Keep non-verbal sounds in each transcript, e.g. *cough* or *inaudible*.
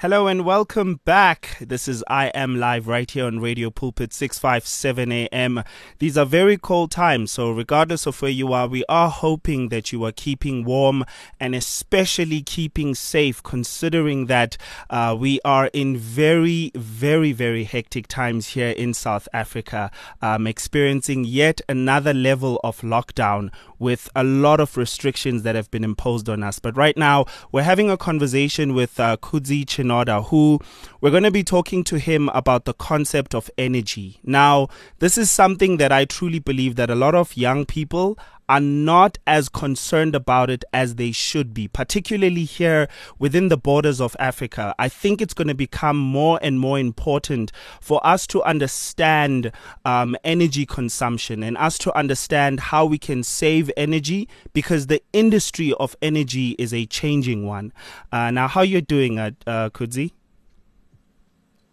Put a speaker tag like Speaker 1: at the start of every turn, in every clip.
Speaker 1: Hello and welcome back. This is I Am Live right here on Radio Pulpit 657 AM. These are very cold times, so regardless of where you are, we are hoping that you are keeping warm and especially keeping safe, considering that uh, we are in very, very, very hectic times here in South Africa, um, experiencing yet another level of lockdown with a lot of restrictions that have been imposed on us. But right now, we're having a conversation with uh, Kudzi Chin Chinoda, who we're going to be talking to him about the concept of energy. Now, this is something that I truly believe that a lot of young people are not as concerned about it as they should be, particularly here within the borders of Africa. I think it's going to become more and more important for us to understand um, energy consumption and us to understand how we can save energy because the industry of energy is a changing one. Uh, now, how you doing, uh, uh, Kudzi?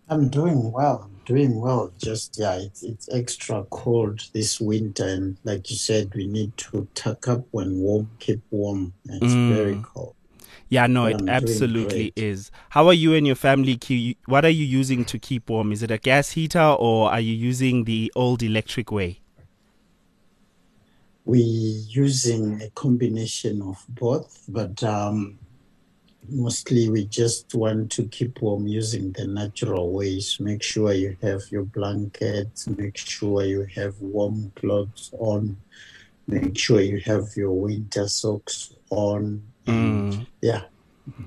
Speaker 2: I'm doing well doing well. Just yeah, it's it's extra cold this winter, and like you said, we need to tuck up when warm, keep warm. It's mm. very cold.
Speaker 1: Yeah, no, it absolutely is. How are you and your family? What are you using to keep warm? Is it a gas heater or are you using the old electric way?
Speaker 2: We're using a combination of both, but um, mostly we just want to keep warm using the natural ways. Make sure you have your blankets, make sure you have warm clothes on, make sure you have your winter socks on. Mm. Yeah,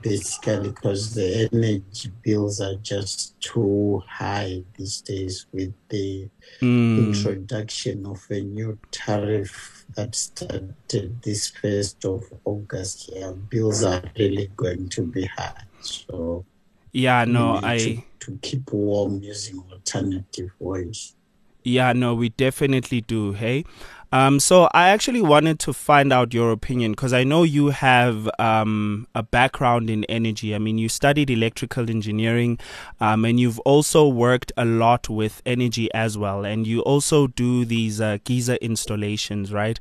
Speaker 2: basically because the energy bills are just too high these days with the mm. introduction of a new tariff that started this 1st of August. Yeah, bills are really going to be high. So,
Speaker 1: yeah, no, I.
Speaker 2: To, to keep warm using alternative ways.
Speaker 1: Yeah, no, we definitely do. Hey, um, so I actually wanted to find out your opinion because I know you have um, a background in energy. I mean, you studied electrical engineering, um, and you've also worked a lot with energy as well, and you also do these uh, geyser installations, right?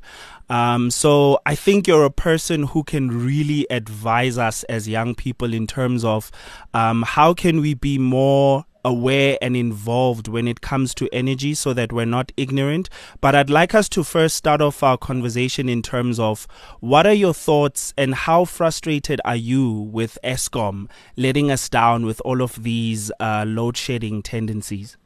Speaker 1: Um, so I think you're a person who can really advise us as young people in terms of um, how can we be more aware and involved when it comes to energy so that we're not ignorant. But I'd like us to first start off our conversation in terms of what are your thoughts and how frustrated are you with Eskom letting us down with all of these uh, load shedding tendencies?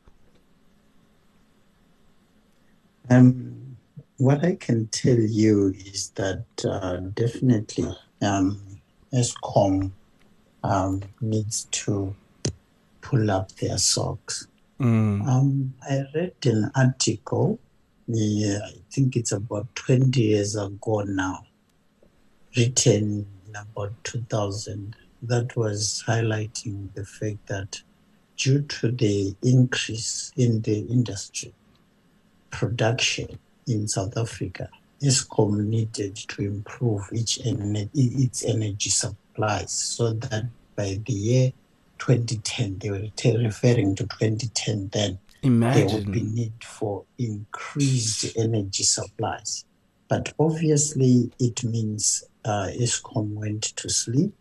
Speaker 2: Um, what I can tell you is that uh, definitely um, Eskom um, needs to pull up their socks. Mm. Um, I read an article, yeah, I think it's about 20 years ago now, written in about 2000, that was highlighting the fact that due to the increase in the industry production in South Africa, Eskom needed to improve each its energy supplies so that by the year 2010. They were referring to 2010 then.
Speaker 1: Imagine.
Speaker 2: There would be need for increased energy supplies. But obviously, it means uh, Eskom went to sleep.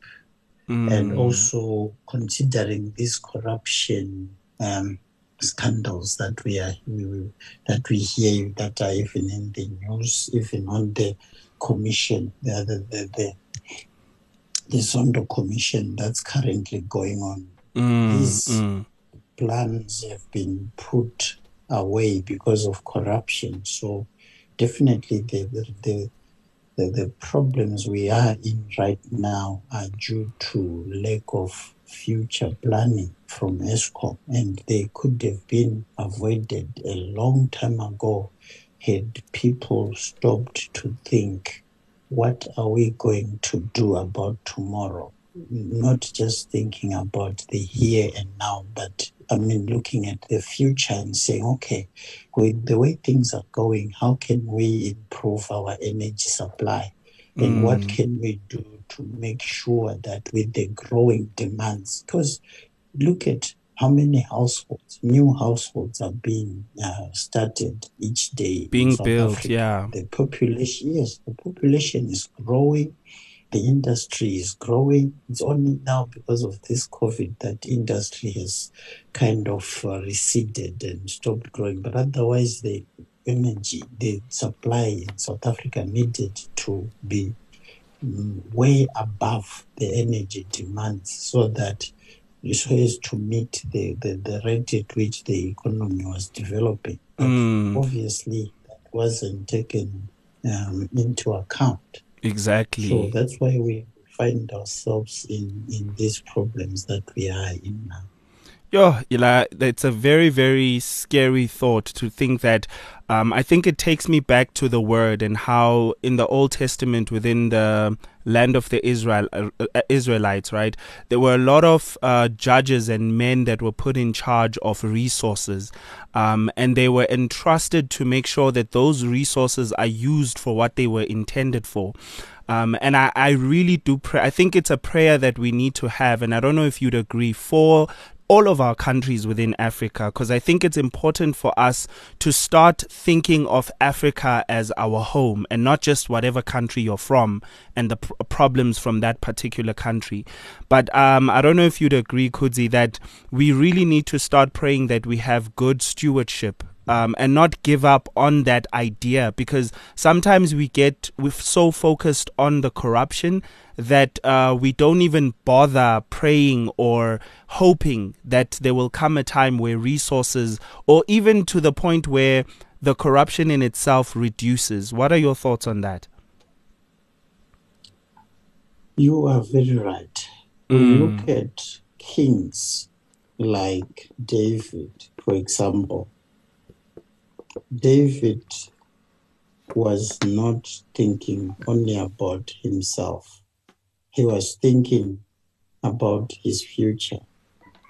Speaker 2: Mm. And also considering this corruption um, scandals that we are we, that we hear that are even in the news, even on the commission, the the the, the, Zondo commission that's currently going on Mm, These mm. plans have been put away because of corruption. So definitely the, the, the, the problems we are in right now are due to lack of future planning from Eskom, and they could have been avoided a long time ago had people stopped to think, what are we going to do about tomorrow? not just thinking about the here and now, but I mean, looking at the future and saying, okay, with the way things are going, how can we improve our energy supply? And mm. what can we do to make sure that with the growing demands, because look at how many households, new households are being uh, started each day.
Speaker 1: Being built, Africa. yeah.
Speaker 2: The population, yes, the population is growing the industry is growing. It's only now because of this COVID that industry has kind of uh, receded and stopped growing. But otherwise, the energy, the supply in South Africa needed to be mm, way above the energy demands so that so as to meet the, the, the rate at which the economy was developing. But
Speaker 1: Mm.
Speaker 2: obviously, that wasn't taken um, into account.
Speaker 1: Exactly.
Speaker 2: So that's why we find ourselves in, in these problems that we are in now.
Speaker 1: Yo, Ila, it's a very, very scary thought to think that. Um, I think it takes me back to the word and how in the Old Testament, within the land of the Israel uh, uh, Israelites, right, there were a lot of uh, judges and men that were put in charge of resources, um, and they were entrusted to make sure that those resources are used for what they were intended for. Um, and I, I really do pray. I think it's a prayer that we need to have, and I don't know if you'd agree for all of our countries within Africa, because I think it's important for us to start thinking of Africa as our home and not just whatever country you're from and the pr- problems from that particular country. But um, I don't know if you'd agree, Kudzi, that we really need to start praying that we have good stewardship um, and not give up on that idea because sometimes we get we're so focused on the corruption that uh, we don't even bother praying or hoping that there will come a time where resources or even to the point where the corruption in itself reduces. What are your thoughts on that?
Speaker 2: You are very right.
Speaker 1: Mm.
Speaker 2: look at kings like David, for example. David was not thinking only about himself, he was thinking about his future.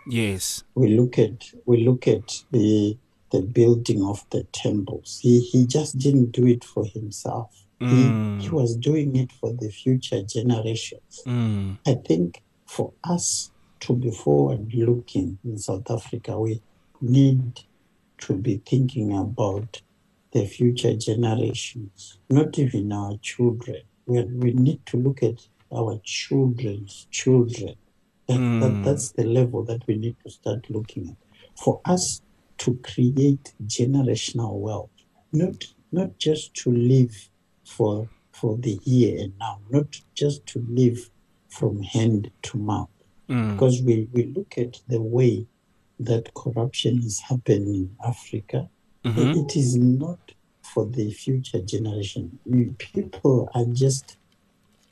Speaker 1: Yes.
Speaker 2: We look at we look at the the building of the temples. He he just didn't do it for himself.
Speaker 1: Mm.
Speaker 2: He, he was doing it for the future generations.
Speaker 1: Mm.
Speaker 2: I think for us to be forward looking in South Africa, we need to be thinking about the future generations, not even our children. We, we need to look at our children's children. That,
Speaker 1: Mm.
Speaker 2: that, that's the level that we need to start looking at. For us to create generational wealth, not not just to live for for the here and now, not just to live from hand to mouth.
Speaker 1: Mm.
Speaker 2: Because we, we look at the way that corruption is happening in Africa,
Speaker 1: Mhm.
Speaker 2: it is not for the future generation. People are just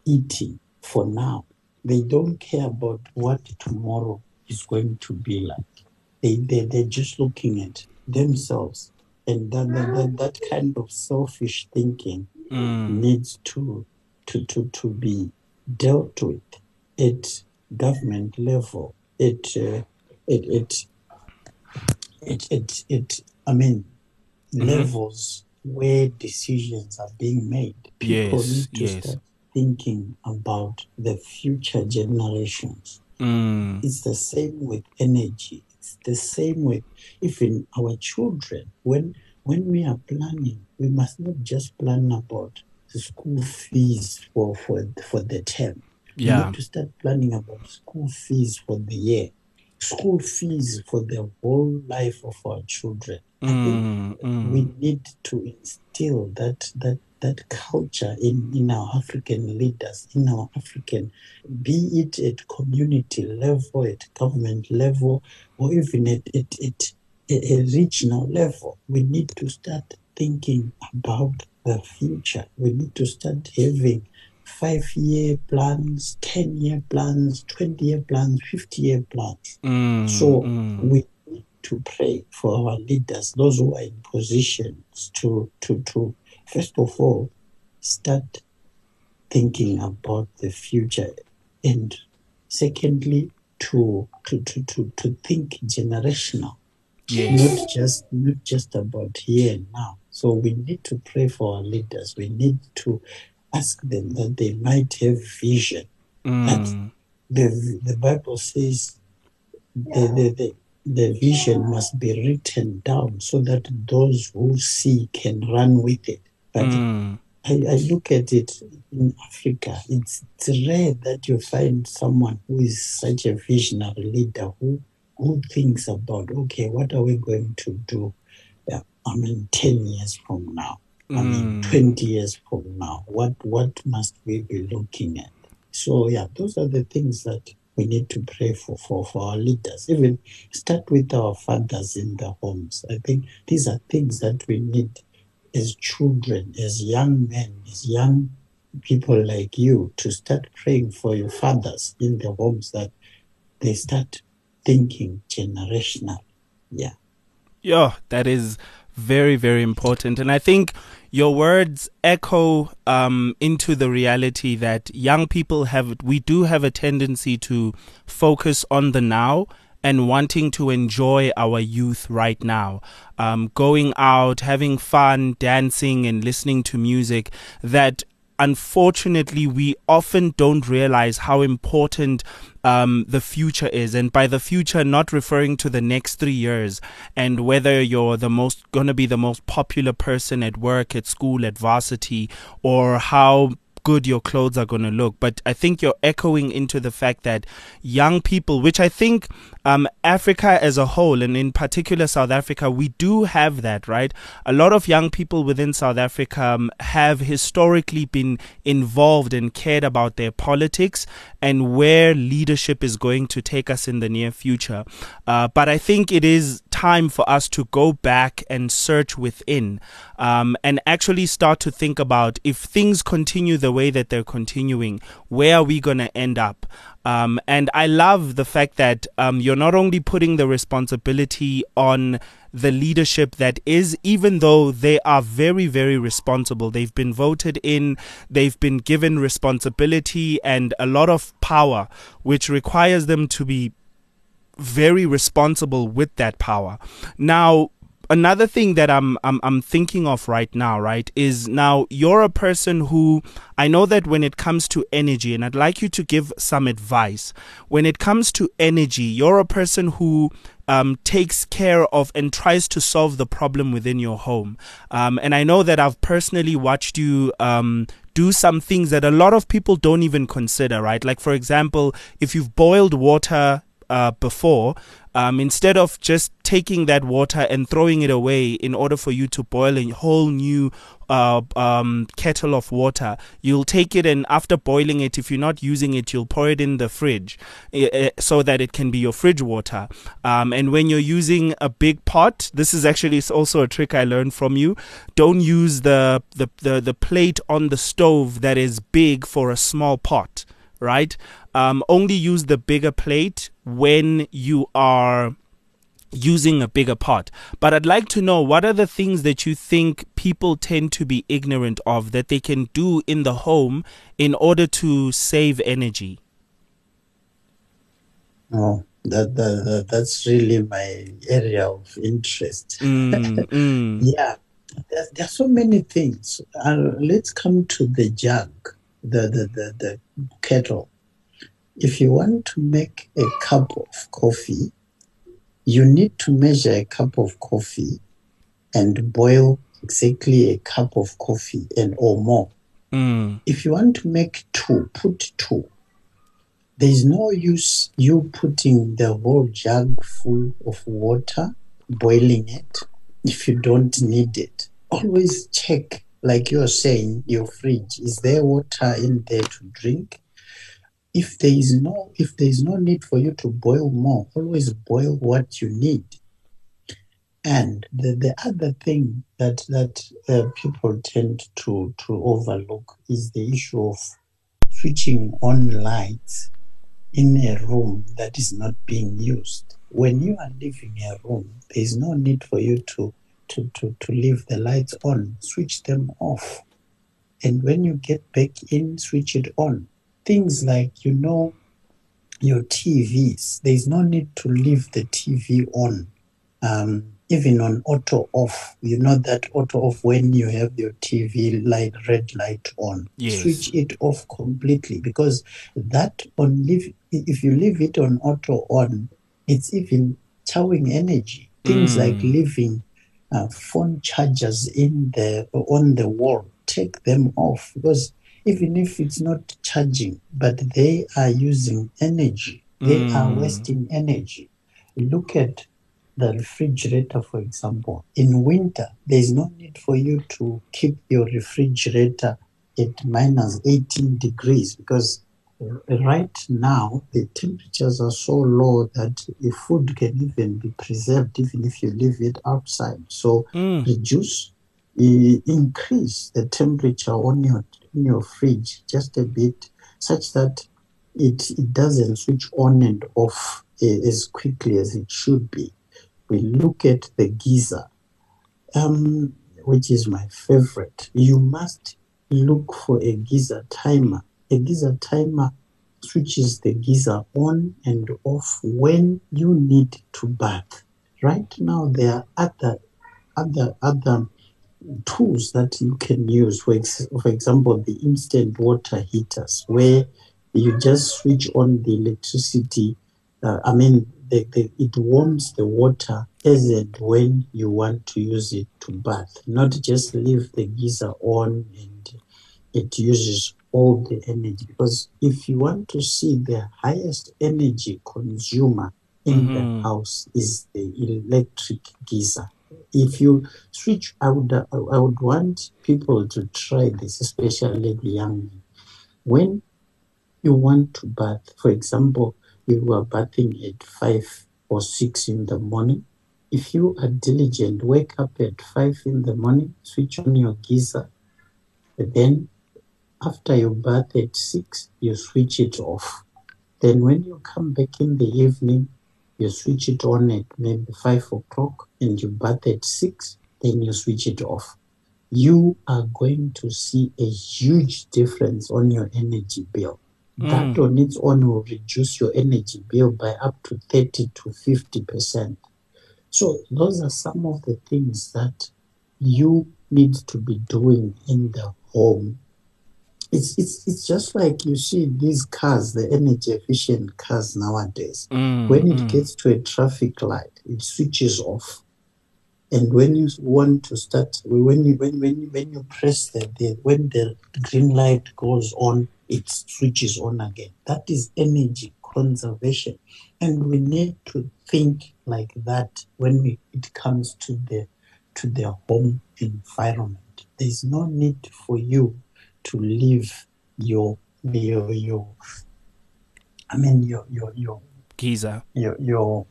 Speaker 2: eating for now. They don't care about what tomorrow is going to be like. They, they, they're just looking at themselves. And that, that, that, kind of selfish thinking
Speaker 1: Mm.
Speaker 2: needs to, to, to, to be dealt with at government level. It, uh, it, it, it, it, it, I mean,
Speaker 1: Mhm.
Speaker 2: levels where decisions are being made. People
Speaker 1: Yes,
Speaker 2: need to
Speaker 1: yes.
Speaker 2: start thinking about the future generations.
Speaker 1: Mm.
Speaker 2: It's the same with energy. It's the same with even our children. When when we are planning, we must not just plan about the school fees for, for, for the term.
Speaker 1: Yeah.
Speaker 2: We need to start planning about school fees for the year, school fees for the whole life of our children.
Speaker 1: Mm. Mm.
Speaker 2: we need to instill that that that culture in in our African leaders, in our African, be it at community level, at government level, or even at at, at a regional level. We need to start thinking about the future. We need to start having five-year plans, ten-year plans, twenty-year plans, fifty-year plans.
Speaker 1: Mm.
Speaker 2: So
Speaker 1: Mm.
Speaker 2: we need to pray for our leaders, those who are in positions to to to first of all start thinking about the future and secondly to to to to, to think generational
Speaker 1: Yes.
Speaker 2: not just not just about here and now so we need to pray for our leaders we need to ask them that they might have vision
Speaker 1: Mm.
Speaker 2: the the bible says the, the, the, the vision must be written down so that those who see can run with it. But
Speaker 1: Mm.
Speaker 2: I, I look at it in Africa, it's, it's rare that you find someone who is such a visionary leader who who thinks about okay, what are we going to do? Yeah, I mean, ten years from now. Mm. I mean, twenty years from now. What what must we be looking at? So yeah, those are the things that we need to pray for, for, for our leaders. Even start with our fathers in the homes. I think these are things that we need as children, as young men, as young people like you to start praying for your fathers in the homes that they start thinking generational. Yeah.
Speaker 1: Yeah, that is very, very important. And I think your words echo um, into the reality that young people have, we do have a tendency to focus on the now and wanting to enjoy our youth right now. Um, going out, having fun, dancing, and listening to music that unfortunately we often don't realize how important um, the future is. And by the future, not referring to the next three years and whether you're the most going to be the most popular person at work, at school, at varsity, or how good your clothes are going to look. But I think you're echoing into the fact that young people, which I think um, Africa as a whole, and in particular South Africa, we do have that, right? A lot of young people within South Africa um, have historically been involved and cared about their politics and where leadership is going to take us in the near future. Uh, but I think it is time for us to go back and search within um, and actually start to think about if things continue the way that they're continuing, where are we going to end up? Um, and I love the fact that um, you're not only putting the responsibility on the leadership that is, even though they are very, very responsible. They've been voted in, they've been given responsibility and a lot of power, which requires them to be very responsible with that power. Now, another thing that I'm, I'm I'm thinking of right now, right, is now you're a person who I know that when it comes to energy, and I'd like you to give some advice. When it comes to energy, you're a person who um, takes care of and tries to solve the problem within your home. Um, and I know that I've personally watched you um, do some things that a lot of people don't even consider, right? Like, for example, if you've boiled water uh, before, um, instead of just taking that water and throwing it away in order for you to boil a whole new uh, um, kettle of water, you'll take it and after boiling it, if you're not using it, you'll pour it in the fridge uh, so that it can be your fridge water. Um, and when you're using a big pot, this is actually also a trick I learned from you. Don't use the, the, the, the plate on the stove that is big for a small pot right? Um, only use the bigger plate when you are using a bigger pot. But I'd like to know what are the things that you think people tend to be ignorant of that they can do in the home in order to save energy?
Speaker 2: Oh, that, that, that that's really my area of interest. Mm, *laughs* mm. yeah, there, there, are so many things. Uh, let's come to the jug the, the, the, the kettle. If you want to make a cup of coffee, you need to measure a cup of coffee and boil exactly a cup of coffee and or more. Mm. If you want to make two, put two. There is no use you putting the whole jug full of water, boiling it, if you don't need it. Always check like you're saying, your fridge, is there water in there to drink? If there is no if there is no need for you to boil more, always boil what you need. And the, the other thing that that uh, people tend to to overlook is the issue of switching on lights in a room that is not being used. When you are leaving a room, there is no need for you to to, to, to leave the lights on, switch them off. And when you get back in, switch it on. Things like, you know, your TVs, there's no need to leave the TV on. Um, even on auto off, you know that auto off when you have your TV light, red light on. Yes. Switch it off completely because that on leave, if you leave it on auto on, it's even chowing energy. Things mm. like leaving uh, phone chargers in the on the wall take them off because even if it's not charging, but they are using energy, they mm. are wasting energy. Look at the refrigerator, for example. In winter, there is no need for you to keep your refrigerator at minus 18 degrees because right now the temperatures are so low that the food can even be preserved even if you leave it outside. So mm. reduce, increase the temperature on your in your fridge just a bit, such that it it doesn't switch on and off as quickly as it should be. We look at the geyser, um, which is my favorite. You must look for a geyser timer. A geyser timer switches the geyser on and off when you need to bath. Right now, there are other other other tools that you can use. For, ex- for example, the instant water heaters, where you just switch on the electricity. Uh, I mean, the, the, it warms the water as and when you want to use it to bath, not just leave the geyser on and it uses all the energy. Because if you want to see the highest energy consumer in mm-hmm. the house is the electric geyser. If you switch, I would I would want people to try this, especially the young. When you want to bath, for example, you are bathing at five or six in the morning. If you are diligent, wake up at five in the morning, switch on your geyser, then after you bath at six, you switch it off. Then when you come back in the evening, you switch it on at maybe five o'clock and you bath at six, then you switch it off. You are going to see a huge difference on your energy bill. Mm. That on its own will reduce your energy bill by up to 30 to 50%. So, those are some of the things that you need to be doing in the home it's it's it's just like you see these cars, the energy efficient cars nowadays. Mm, when it mm. gets to a traffic light, it switches off. And when you want to start, when you when when when you press the, the when the green light goes on, it switches on again. That is energy conservation, and we need to think like that when we, it comes to the to the home environment. There is no need for you to leave your your your I mean your your your
Speaker 1: geyser
Speaker 2: your your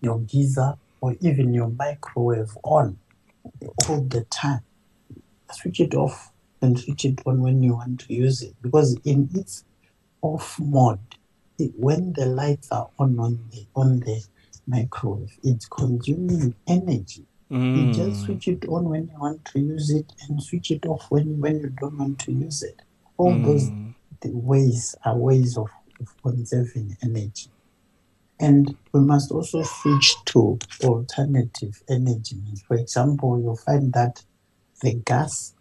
Speaker 2: your geyser or even your microwave on all the time. Switch it off and switch it on when you want to use it because in its off mode, it, when the lights are on on the on the microwave, it's consuming energy Mm. You just switch it on when you want to use it and switch it off when, when you don't want to use it. All mm. those ways are ways of, of conserving energy. And we must also switch to alternative energy. For example, you'll find that the gas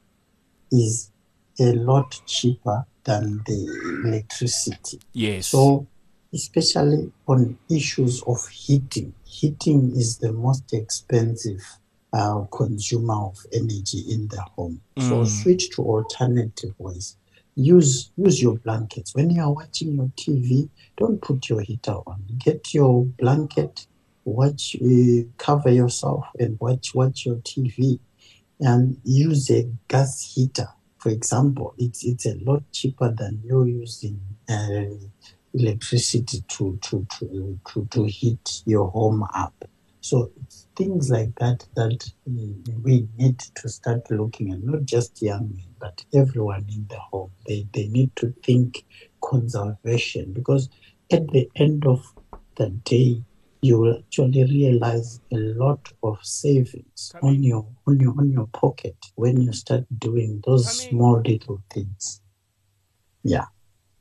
Speaker 2: is a lot cheaper than the electricity.
Speaker 1: Yes.
Speaker 2: So especially on issues of heating. Heating is the most expensive uh, consumer of energy in the home. Mm. So switch to alternative ways. Use use your blankets when you are watching your TV. Don't put your heater on. Get your blanket, watch, uh, cover yourself, and watch watch your TV, and use a gas heater. For example, it's it's a lot cheaper than you using. Uh, electricity to, to, to, to, to heat your home up. So things like that that we need to start looking at, not just young men, but everyone in the home. They, they need to think conservation because at the end of the day, you will actually realize a lot of savings on your on your on your pocket when you start doing those small little things. Yeah.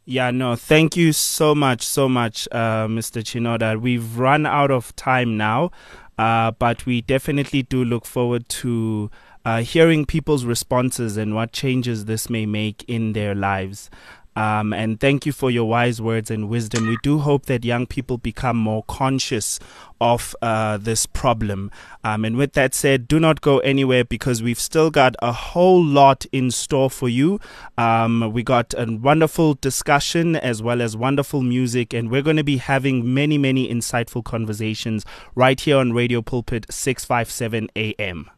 Speaker 1: Yeah, no, thank you so much, so much, uh, Mr. Chinoda. We've run out of time now, uh, but we definitely do look forward to uh, hearing people's responses and what changes this may make in their lives. Um, and thank you for your wise words and wisdom. We do hope that young people become more conscious of uh, this problem. Um, and with that said, do not go anywhere because we've still got a whole lot in store for you. Um, we got a wonderful discussion as well as wonderful music, and we're going to be having many, many insightful conversations right here on Radio Pulpit 657 AM.